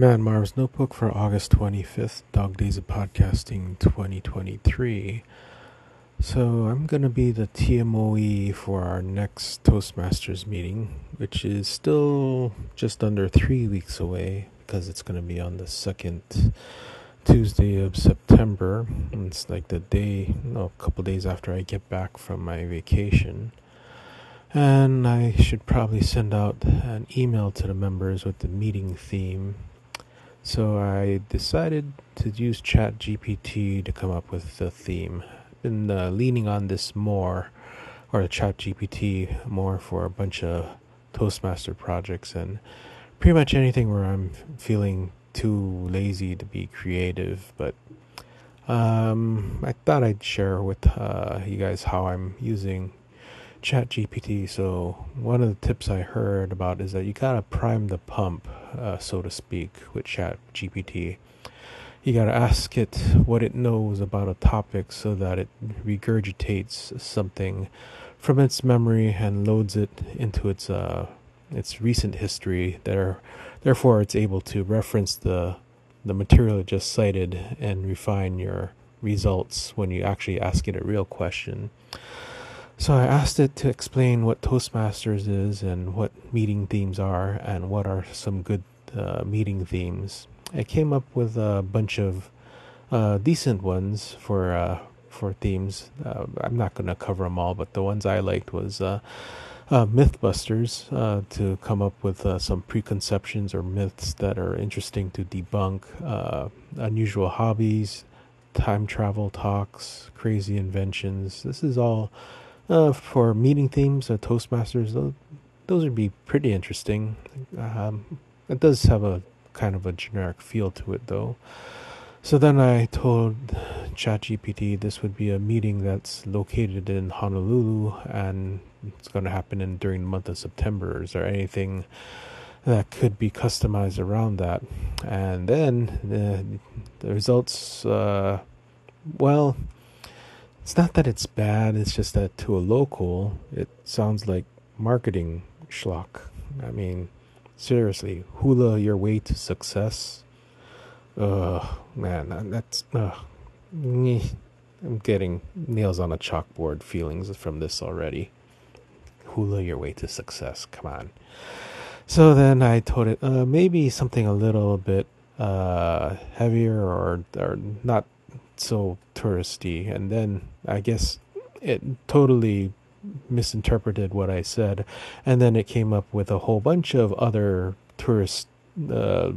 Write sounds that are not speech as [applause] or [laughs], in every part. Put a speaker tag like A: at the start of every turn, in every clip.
A: Mad Marv's Notebook for August 25th, Dog Days of Podcasting 2023. So, I'm going to be the TMOE for our next Toastmasters meeting, which is still just under three weeks away because it's going to be on the second Tuesday of September. It's like the day, a couple days after I get back from my vacation. And I should probably send out an email to the members with the meeting theme so I decided to use ChatGPT to come up with the theme. Been uh, leaning on this more, or ChatGPT more for a bunch of Toastmaster projects and pretty much anything where I'm feeling too lazy to be creative. But um, I thought I'd share with uh, you guys how I'm using Chat GPT. So one of the tips I heard about is that you gotta prime the pump, uh, so to speak, with Chat GPT. You gotta ask it what it knows about a topic so that it regurgitates something from its memory and loads it into its uh, its recent history. There, therefore, it's able to reference the the material it just cited and refine your results when you actually ask it a real question. So I asked it to explain what Toastmasters is and what meeting themes are and what are some good uh, meeting themes. I came up with a bunch of uh, decent ones for uh, for themes. Uh, I'm not going to cover them all, but the ones I liked was uh, uh, MythBusters to come up with some preconceptions or myths that are interesting to debunk. unusual hobbies, time travel talks, crazy inventions. This is all uh, for meeting themes, uh, Toastmasters, those, would be pretty interesting. Um, it does have a kind of a generic feel to it, though. So then I told ChatGPT this would be a meeting that's located in Honolulu and it's going to happen in during the month of September. Is there anything that could be customized around that? And then the, the results, uh, well, it's not that it's bad, it's just that to a local, it sounds like marketing schlock. I mean, seriously, hula your way to success. Ugh, man, that's. Ugh. I'm getting nails on a chalkboard feelings from this already. Hula your way to success. Come on. So then I told it uh, maybe something a little bit uh, heavier or or not so touristy. And then I guess it totally misinterpreted what I said. And then it came up with a whole bunch of other tourist uh,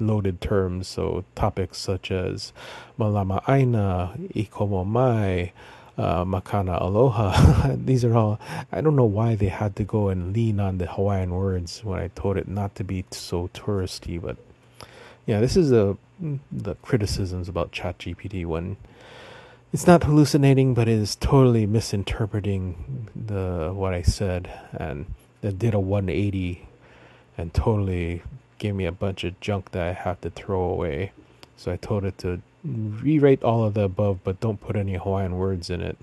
A: loaded terms. So topics such as Malama Aina, Ikomo Mai, uh, Makana Aloha. [laughs] These are all, I don't know why they had to go and lean on the Hawaiian words when I told it not to be so touristy, but yeah, this is a the criticisms about ChatGPT when it's not hallucinating, but it is totally misinterpreting the what I said, and it did a 180 and totally gave me a bunch of junk that I have to throw away. So I told it to rewrite all of the above, but don't put any Hawaiian words in it.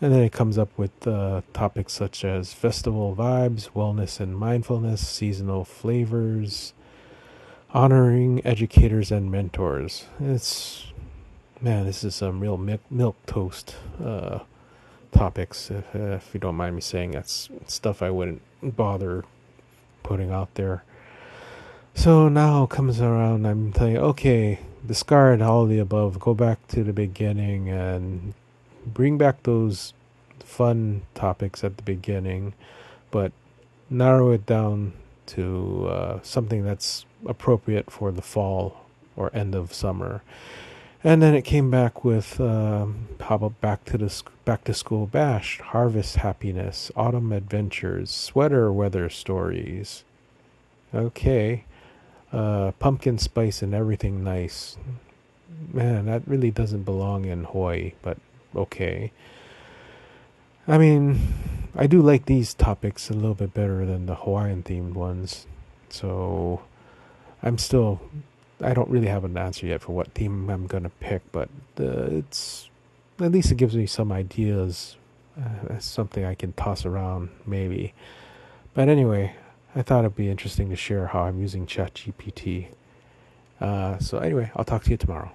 A: And then it comes up with uh, topics such as festival vibes, wellness and mindfulness, seasonal flavors, honoring educators and mentors. It's man, this is some real milk, milk toast uh, topics. If, if you don't mind me saying, that's stuff I wouldn't bother putting out there. So now comes around. I'm telling you, okay, discard all the above. Go back to the beginning and bring back those fun topics at the beginning, but narrow it down to uh, something that's appropriate for the fall or end of summer. And then it came back with um, how about back to the back to school bash, harvest happiness, autumn adventures, sweater weather stories. Okay, uh, pumpkin spice and everything nice. Man, that really doesn't belong in Hawaii, but okay. I mean, I do like these topics a little bit better than the Hawaiian themed ones. So I'm still I don't really have an answer yet for what theme I'm gonna pick, but uh, it's at least it gives me some ideas. Uh, something I can toss around maybe. But anyway, I thought it'd be interesting to share how I'm using ChatGPT. Uh, so, anyway, I'll talk to you tomorrow.